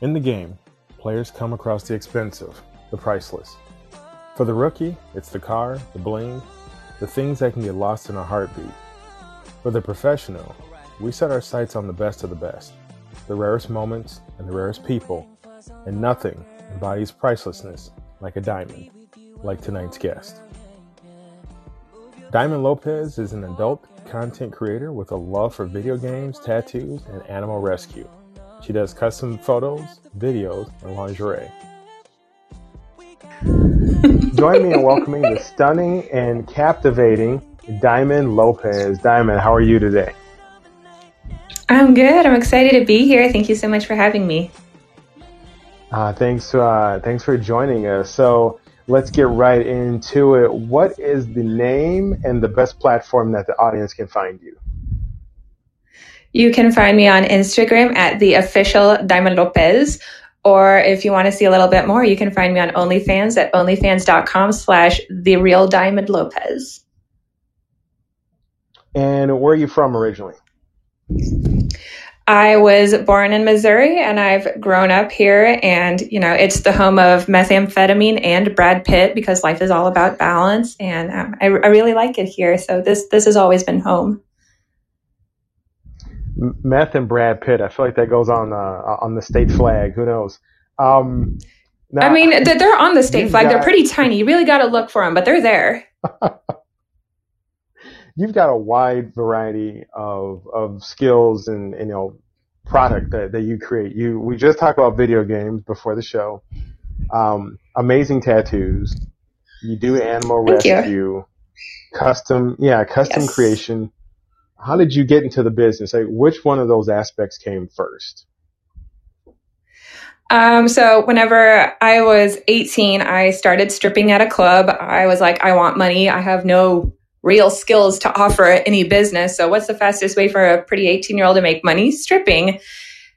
In the game, players come across the expensive, the priceless. For the rookie, it's the car, the bling, the things that can get lost in a heartbeat. For the professional, we set our sights on the best of the best, the rarest moments and the rarest people, and nothing embodies pricelessness like a diamond, like tonight's guest. Diamond Lopez is an adult content creator with a love for video games, tattoos, and animal rescue. She does custom photos, videos, and lingerie. Join me in welcoming the stunning and captivating Diamond Lopez. Diamond, how are you today? I'm good. I'm excited to be here. Thank you so much for having me. Uh, thanks, uh, thanks for joining us. So let's get right into it. What is the name and the best platform that the audience can find you? You can find me on Instagram at the official Diamond Lopez. Or if you want to see a little bit more, you can find me on OnlyFans at onlyfans.com slash the real Diamond Lopez. And where are you from originally? I was born in Missouri and I've grown up here. And, you know, it's the home of methamphetamine and Brad Pitt because life is all about balance. And um, I, I really like it here. So this, this has always been home. Meth and Brad Pitt. I feel like that goes on uh, on the state flag. Who knows? Um, now, I mean, they're on the state flag. Got, they're pretty tiny. You really got to look for them, but they're there. you've got a wide variety of of skills and, and you know product that, that you create. You we just talked about video games before the show. Um, amazing tattoos. You do animal Thank rescue, you. custom yeah, custom yes. creation how did you get into the business? Like, which one of those aspects came first? Um, so whenever I was 18, I started stripping at a club. I was like, I want money. I have no real skills to offer any business. So what's the fastest way for a pretty 18 year old to make money? Stripping.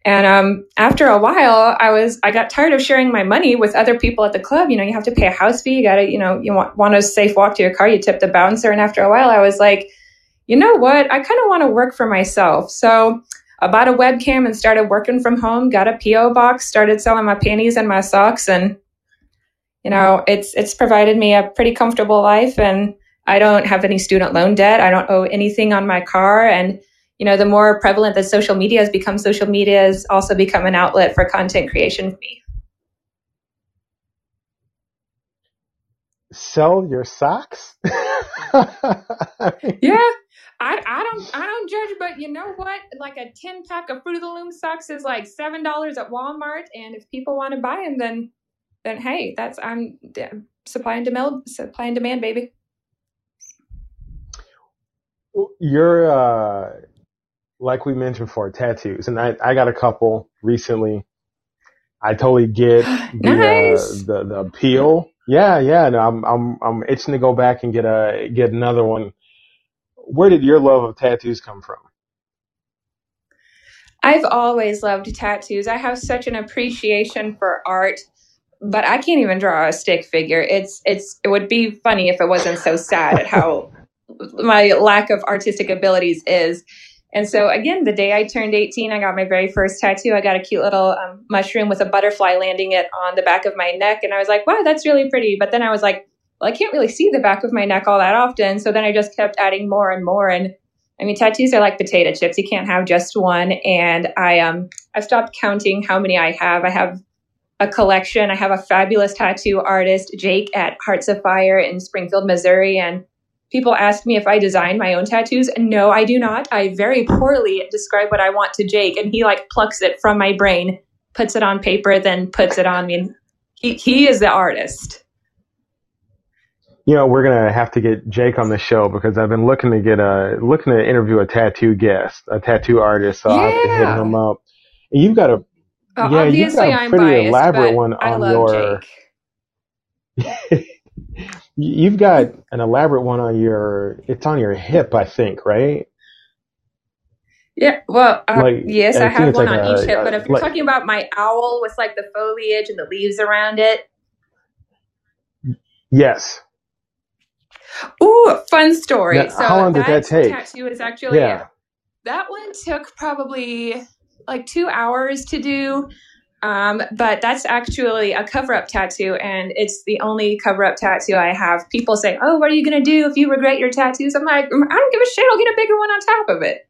And um, after a while, I was I got tired of sharing my money with other people at the club. You know, you have to pay a house fee. You got to, you know, you want want a safe walk to your car. You tip the bouncer. And after a while, I was like, you know what? I kind of want to work for myself. So I bought a webcam and started working from home, got a PO box, started selling my panties and my socks and you know, it's it's provided me a pretty comfortable life and I don't have any student loan debt. I don't owe anything on my car and you know, the more prevalent that social media has become, social media has also become an outlet for content creation for me. Sell your socks? yeah, I, I don't I don't judge, but you know what? Like a ten pack of Fruit of the Loom socks is like seven dollars at Walmart, and if people want to buy them, then then hey, that's I'm supply and demand supply and demand, baby. You're uh, like we mentioned for tattoos, and I I got a couple recently. I totally get the, nice. uh, the the appeal. Yeah, yeah. No, I'm I'm I'm itching to go back and get a get another one where did your love of tattoos come from? I've always loved tattoos. I have such an appreciation for art, but I can't even draw a stick figure. It's it's it would be funny if it wasn't so sad at how my lack of artistic abilities is. And so again, the day I turned 18, I got my very first tattoo. I got a cute little um, mushroom with a butterfly landing it on the back of my neck, and I was like, "Wow, that's really pretty." But then I was like, well, I can't really see the back of my neck all that often. So then I just kept adding more and more. And I mean, tattoos are like potato chips. You can't have just one. And I um I've stopped counting how many I have. I have a collection. I have a fabulous tattoo artist, Jake at Hearts of Fire in Springfield, Missouri. And people ask me if I design my own tattoos. And no, I do not. I very poorly describe what I want to Jake, and he like plucks it from my brain, puts it on paper, then puts it on me. he, he is the artist. You know, we're gonna have to get Jake on the show because I've been looking to get a looking to interview a tattoo guest, a tattoo artist. So yeah. I've to hit him up. You've got a uh, yeah, you've got a I'm pretty biased, elaborate one on your. you've got an elaborate one on your. It's on your hip, I think, right? Yeah, well, uh, like, yes, I, I have one like on a, each hip. But if you're like, talking about my owl with like the foliage and the leaves around it, yes. Ooh, fun story. Now, so how long did that, that take? Tattoo is actually yeah. That one took probably like two hours to do. Um, but that's actually a cover up tattoo, and it's the only cover up tattoo I have. People say, Oh, what are you going to do if you regret your tattoos? I'm like, I don't give a shit. I'll get a bigger one on top of it.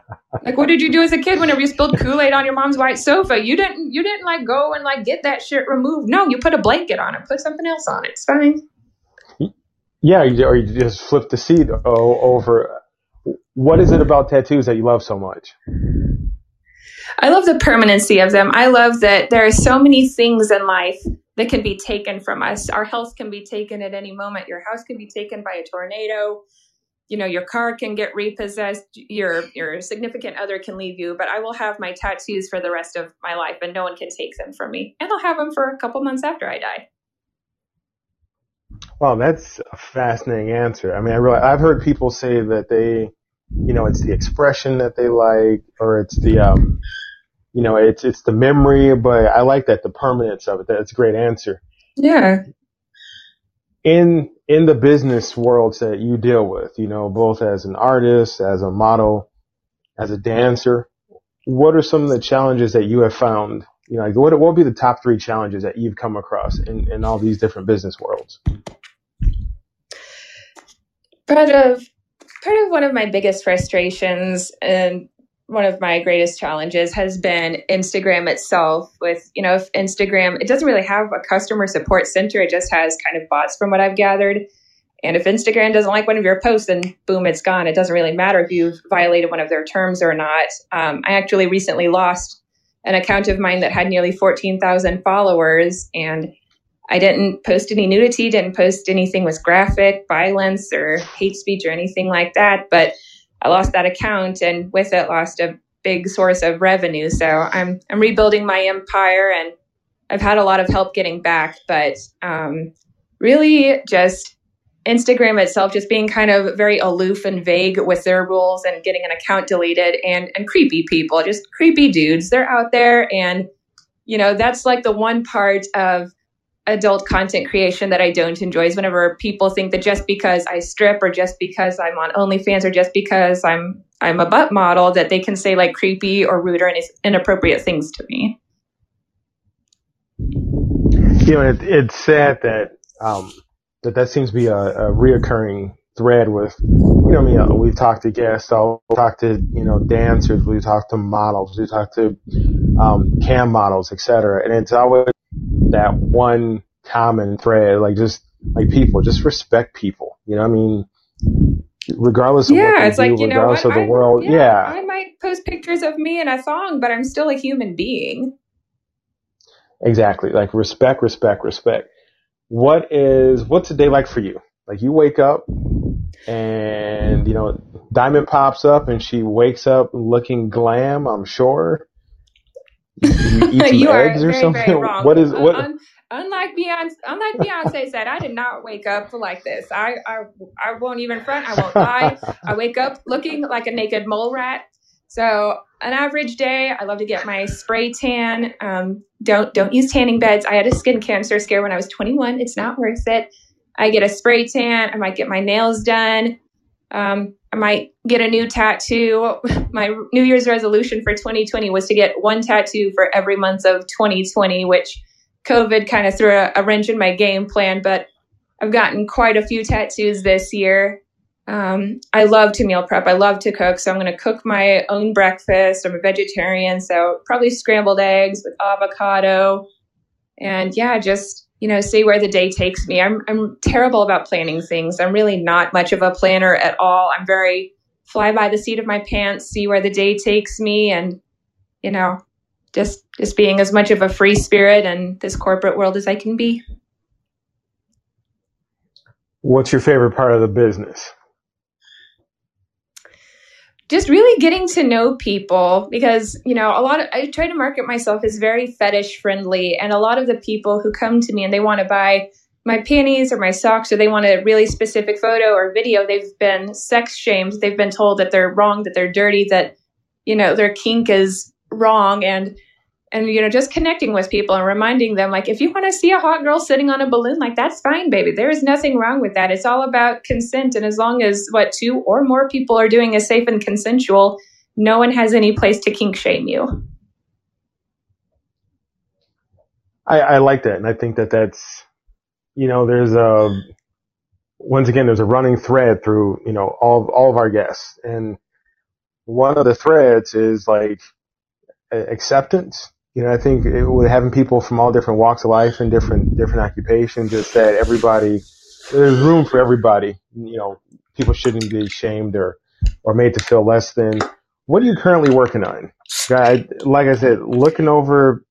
like what did you do as a kid whenever you spilled kool-aid on your mom's white sofa? You didn't you didn't like go and like get that shit removed. No you put a blanket on it. Put something else on it. It's fine. Yeah or you just flip the seat over. What is it about tattoos that you love so much? I love the permanency of them. I love that there are so many things in life that can be taken from us. Our health can be taken at any moment. Your house can be taken by a tornado you know your car can get repossessed your your significant other can leave you but i will have my tattoos for the rest of my life and no one can take them from me. And i'll have them for a couple months after i die. Well that's a fascinating answer. I mean i really i've heard people say that they you know it's the expression that they like or it's the um you know it's it's the memory but i like that the permanence of it. That's a great answer. Yeah in in the business worlds that you deal with, you know, both as an artist, as a model, as a dancer, what are some of the challenges that you have found? You know, like what, what would be the top three challenges that you've come across in, in all these different business worlds? Part of part of one of my biggest frustrations and one of my greatest challenges has been Instagram itself with, you know, if Instagram, it doesn't really have a customer support center. It just has kind of bots from what I've gathered. And if Instagram doesn't like one of your posts, then boom, it's gone. It doesn't really matter if you've violated one of their terms or not. Um, I actually recently lost an account of mine that had nearly 14,000 followers and I didn't post any nudity, didn't post anything with graphic violence or hate speech or anything like that. But I lost that account and with it lost a big source of revenue. So I'm I'm rebuilding my empire and I've had a lot of help getting back, but um, really just Instagram itself just being kind of very aloof and vague with their rules and getting an account deleted and and creepy people, just creepy dudes. They're out there and you know, that's like the one part of adult content creation that I don't enjoy is whenever people think that just because I strip or just because I'm on OnlyFans or just because I'm I'm a butt model that they can say like creepy or rude or inappropriate things to me. You know, it, it's sad that um, that that seems to be a, a reoccurring thread with you know I mean uh, we've talked to guests, I'll talk to you know dancers, we've talked to models, we've talked to um, cam models, etc. And it's always that one common thread, like just like people, just respect people. You know, I mean, regardless of yeah, what it's do, like, you regardless know, of the I, world. Yeah, yeah, I might post pictures of me in a thong, but I'm still a human being. Exactly. Like respect, respect, respect. What is what's a day like for you? Like you wake up and you know Diamond pops up and she wakes up looking glam, I'm sure. You, you eggs or very, something? Very wrong. what is what? Un, unlike Beyonce, unlike Beyonce said, I did not wake up like this. I, I I won't even front. I won't lie. I wake up looking like a naked mole rat. So an average day, I love to get my spray tan. Um, don't don't use tanning beds. I had a skin cancer scare when I was 21. It's not worth it. I get a spray tan. I might get my nails done. Um, I might get a new tattoo. My New Year's resolution for 2020 was to get one tattoo for every month of 2020, which COVID kind of threw a, a wrench in my game plan, but I've gotten quite a few tattoos this year. Um, I love to meal prep. I love to cook. So I'm going to cook my own breakfast. I'm a vegetarian. So probably scrambled eggs with avocado. And yeah, just you know, see where the day takes me. I'm, I'm terrible about planning things. I'm really not much of a planner at all. I'm very fly by the seat of my pants, see where the day takes me. And, you know, just, just being as much of a free spirit in this corporate world as I can be. What's your favorite part of the business? Just really getting to know people because you know a lot of i try to market myself as very fetish friendly and a lot of the people who come to me and they want to buy my panties or my socks or they want a really specific photo or video they've been sex shamed. They've been told that they're wrong that they're dirty that you know their kink is wrong and and you know just connecting with people and reminding them like if you want to see a hot girl sitting on a balloon like that's fine baby. There is nothing wrong with that. It's all about consent and as long as what two or more people are doing is safe and consensual no one has any place to kink shame you. I, I like that and i think that that's you know there's a once again there's a running thread through you know all all of our guests and one of the threads is like acceptance you know, I think it, with having people from all different walks of life and different different occupations, just that everybody there's room for everybody. You know, people shouldn't be shamed or or made to feel less than. What are you currently working on? I, like I said, looking over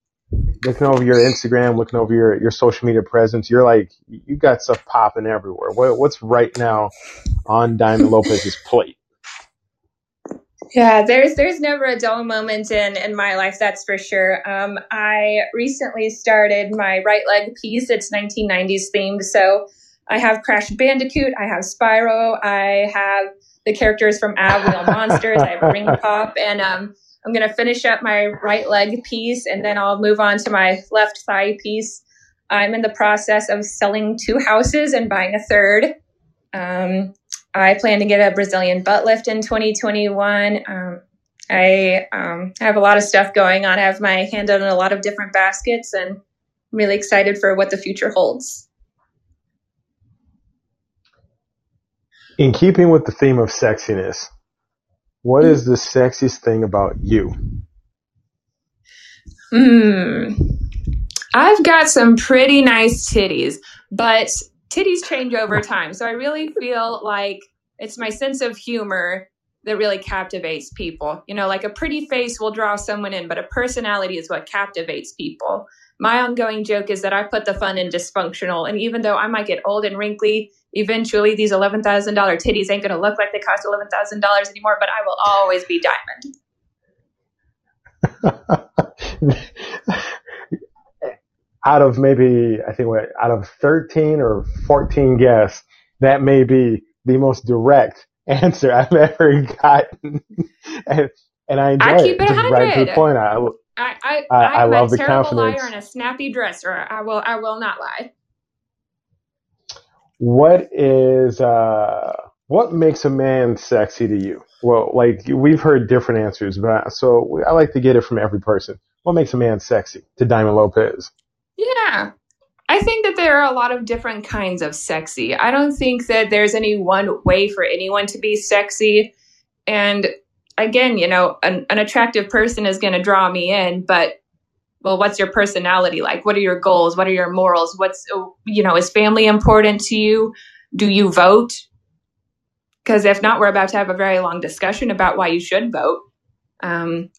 looking over your Instagram, looking over your, your social media presence, you're like you got stuff popping everywhere. What, what's right now on Diamond Lopez's plate? Yeah, there's there's never a dull moment in in my life, that's for sure. Um, I recently started my right leg piece. It's 1990s themed, so I have Crash Bandicoot, I have Spyro, I have the characters from Aaahh Real Monsters, I have Ring Pop, and um, I'm gonna finish up my right leg piece, and then I'll move on to my left thigh piece. I'm in the process of selling two houses and buying a third. Um, I plan to get a Brazilian butt lift in 2021. Um, I um, have a lot of stuff going on. I have my hand in a lot of different baskets and I'm really excited for what the future holds. In keeping with the theme of sexiness, what is the sexiest thing about you? Hmm. I've got some pretty nice titties, but titties change over time. So I really feel like it's my sense of humor that really captivates people. You know, like a pretty face will draw someone in, but a personality is what captivates people. My ongoing joke is that I put the fun in dysfunctional. And even though I might get old and wrinkly, eventually these $11,000 titties ain't going to look like they cost $11,000 anymore, but I will always be diamond. out of maybe, I think what, out of 13 or 14 guests, that may be the most direct answer I've ever gotten. and, and I enjoy I keep it. it 100. Right to the point. I, I, I, I, I love the terrible confidence. liar and a snappy dresser. I will, I will not lie. What is, uh, what makes a man sexy to you? Well, like we've heard different answers, but so I like to get it from every person. What makes a man sexy to Diamond Lopez? Yeah. I think that there are a lot of different kinds of sexy. I don't think that there's any one way for anyone to be sexy. And again, you know, an, an attractive person is going to draw me in, but well, what's your personality like? What are your goals? What are your morals? What's, you know, is family important to you? Do you vote? Because if not, we're about to have a very long discussion about why you should vote. Um,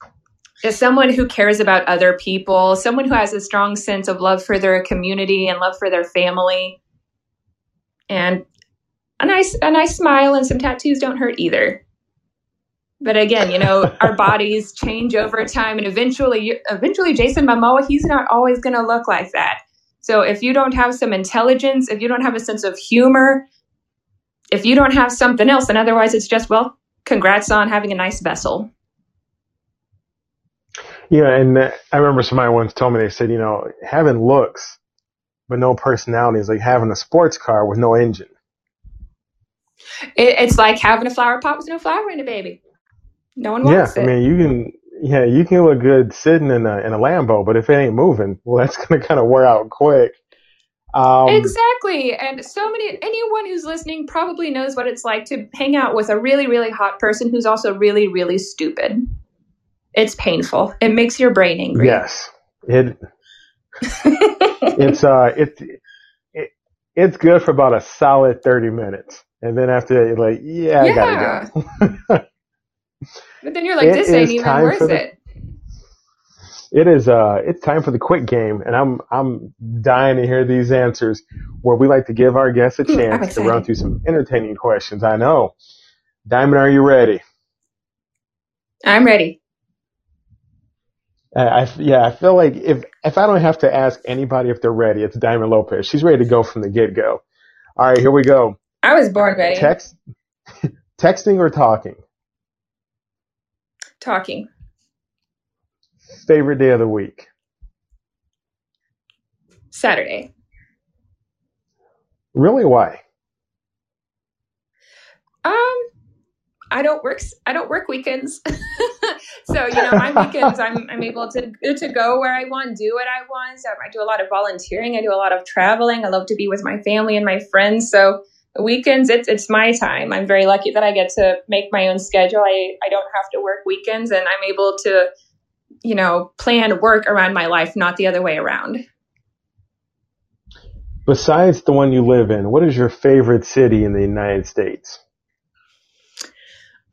is someone who cares about other people, someone who has a strong sense of love for their community and love for their family. And a nice a nice smile and some tattoos don't hurt either. But again, you know, our bodies change over time and eventually eventually Jason Momoa, he's not always going to look like that. So if you don't have some intelligence, if you don't have a sense of humor, if you don't have something else, then otherwise it's just well, congrats on having a nice vessel. Yeah, and I remember somebody once told me they said, you know, having looks but no personality is like having a sports car with no engine. It, it's like having a flower pot with no flower in it, baby. No one wants yeah, it. I mean, you can yeah, you can look good sitting in a in a Lambo, but if it ain't moving, well, that's gonna kind of wear out quick. Um, exactly, and so many anyone who's listening probably knows what it's like to hang out with a really really hot person who's also really really stupid. It's painful. It makes your brain angry. Yes. It it's uh it, it it's good for about a solid 30 minutes. And then after that you're like, yeah, yeah. I gotta go. but then you're like, this ain't even worth the, it. It is uh it's time for the quick game and I'm I'm dying to hear these answers where we like to give our guests a chance to run through some entertaining questions. I know. Diamond, are you ready? I'm ready. I, I yeah, I feel like if if I don't have to ask anybody if they're ready, it's Diamond Lopez. She's ready to go from the get go. All right, here we go. I was born ready. Text texting or talking? Talking. Favorite day of the week? Saturday. Really why? Um, I don't work. I don't work weekends. so you know, my weekends, I'm I'm able to to go where I want, do what I want. So I do a lot of volunteering. I do a lot of traveling. I love to be with my family and my friends. So the weekends, it's it's my time. I'm very lucky that I get to make my own schedule. I I don't have to work weekends, and I'm able to, you know, plan work around my life, not the other way around. Besides the one you live in, what is your favorite city in the United States?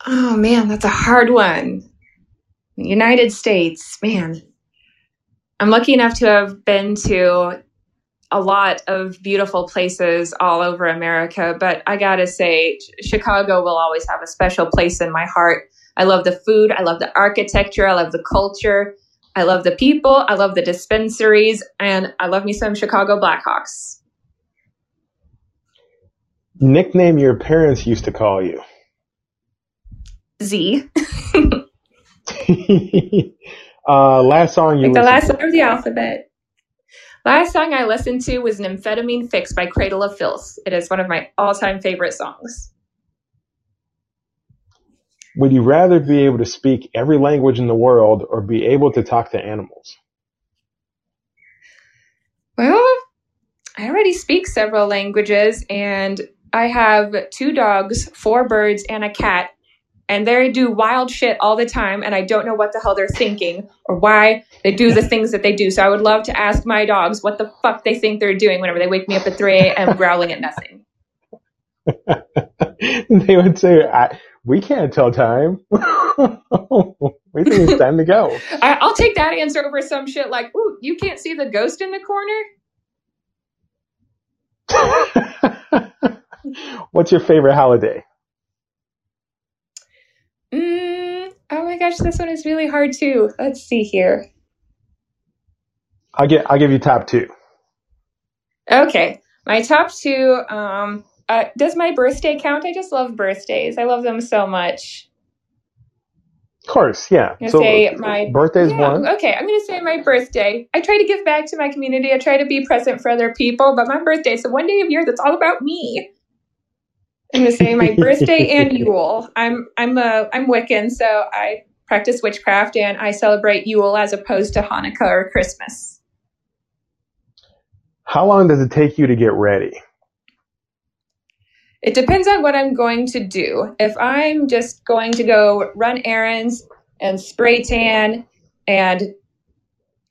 Oh man, that's a hard one. United States, man. I'm lucky enough to have been to a lot of beautiful places all over America, but I gotta say, Chicago will always have a special place in my heart. I love the food, I love the architecture, I love the culture, I love the people, I love the dispensaries, and I love me some Chicago Blackhawks. Nickname your parents used to call you. Z, uh, last song you like the last letter of the alphabet. Last song I listened to was Nymphetamine Fix by Cradle of Filth. It is one of my all-time favorite songs. Would you rather be able to speak every language in the world or be able to talk to animals? Well, I already speak several languages and I have two dogs, four birds, and a cat. And they do wild shit all the time, and I don't know what the hell they're thinking or why they do the things that they do. So I would love to ask my dogs what the fuck they think they're doing whenever they wake me up at 3 a.m. growling at nothing. they would say, I, "We can't tell time. we think it's time to go." I, I'll take that answer over some shit like, ooh, you can't see the ghost in the corner? What's your favorite holiday? Mm, oh my gosh, this one is really hard too. Let's see here. I'll get. I'll give you top two. Okay, my top two. Um, uh, does my birthday count? I just love birthdays. I love them so much. Of course, yeah. So say my birthday's yeah, one. Okay, I'm gonna say my birthday. I try to give back to my community. I try to be present for other people, but my birthday is the one day of year that's all about me. I'm gonna say my birthday and Yule. I'm I'm a I'm Wiccan, so I practice witchcraft and I celebrate Yule as opposed to Hanukkah or Christmas. How long does it take you to get ready? It depends on what I'm going to do. If I'm just going to go run errands and spray tan and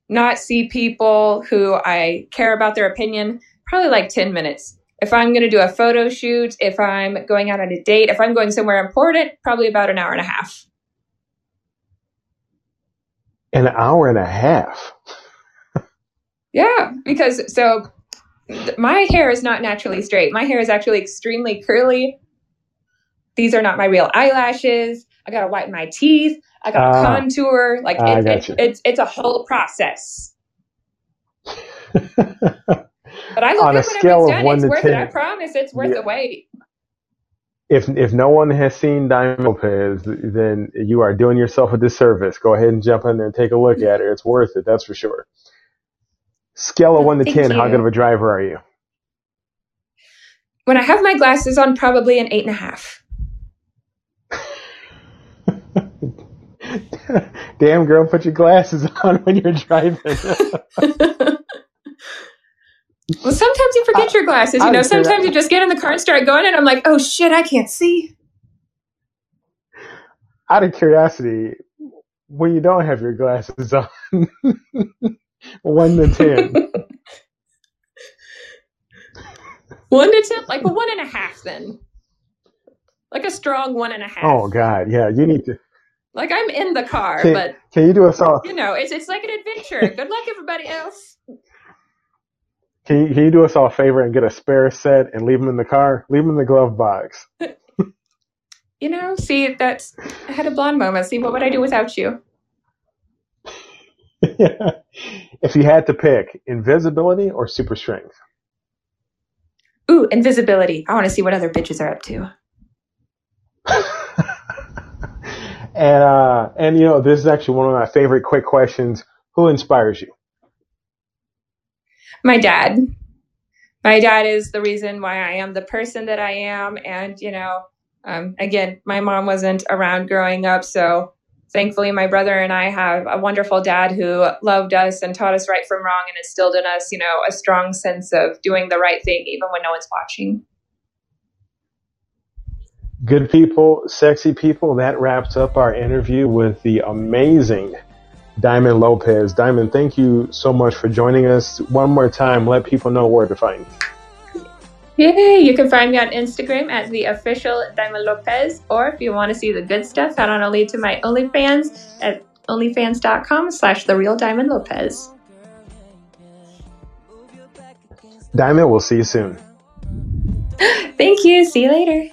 not see people who I care about their opinion, probably like 10 minutes. If I'm going to do a photo shoot, if I'm going out on a date, if I'm going somewhere important, probably about an hour and a half. An hour and a half. Yeah, because so my hair is not naturally straight. My hair is actually extremely curly. These are not my real eyelashes. I got to whiten my teeth. I got to Ah. contour. Like it, it, it's it's a whole process. But I On a scale of it's one. It's to worth 10. it. I promise it's worth Yeah. the wait. if if no one has seen Diamond Lopez, then you are doing yourself a disservice. Go ahead and jump in there and take a look at it. It's worth it, that's for sure. Scale of one to Thank ten, how good of a driver are you? When I have my glasses on, probably an eight and a half. Damn girl, put your glasses on when you're driving. Well, sometimes you forget your glasses. I You know, would say that- sometimes you just get in the car and start going, and I'm like, oh shit, I can't see. Out of curiosity, when you don't have your glasses on, one to ten. One to ten, like a one and a half, then. Like a strong one and a half. Oh God, yeah, you need to Like I'm in the car, Can, but can you do a all? you know, it's it's like an adventure. Good luck, everybody else. Can you, can you do us all a favor and get a spare set and leave them in the car? Leave them in the glove box. You know, see, that's I had a blonde moment. See, what would I do without you? if you had to pick invisibility or super strength. Ooh, invisibility. I want to see what other bitches are up to. and uh and you know, this is actually one of my favorite quick questions. Who inspires you? My dad. My dad is the reason why I am the person that I am. And, you know, um, again, my mom wasn't around growing up. So thankfully, my brother and I have a wonderful dad who loved us and taught us right from wrong and instilled in us, you know, a strong sense of doing the right thing, even when no one's watching. Good people, sexy people, that wraps up our interview with the amazing Diamond Lopez. Diamond, thank you so much for joining us. One more time, let people know where to find you. Yay! You can find me on Instagram at the official Diamond Lopez, or if you want to see the good stuff, head on only to my OnlyFans at onlyfans.com slash the real Diamond Lopez. Diamond, we'll see you soon. Thank you. See you later.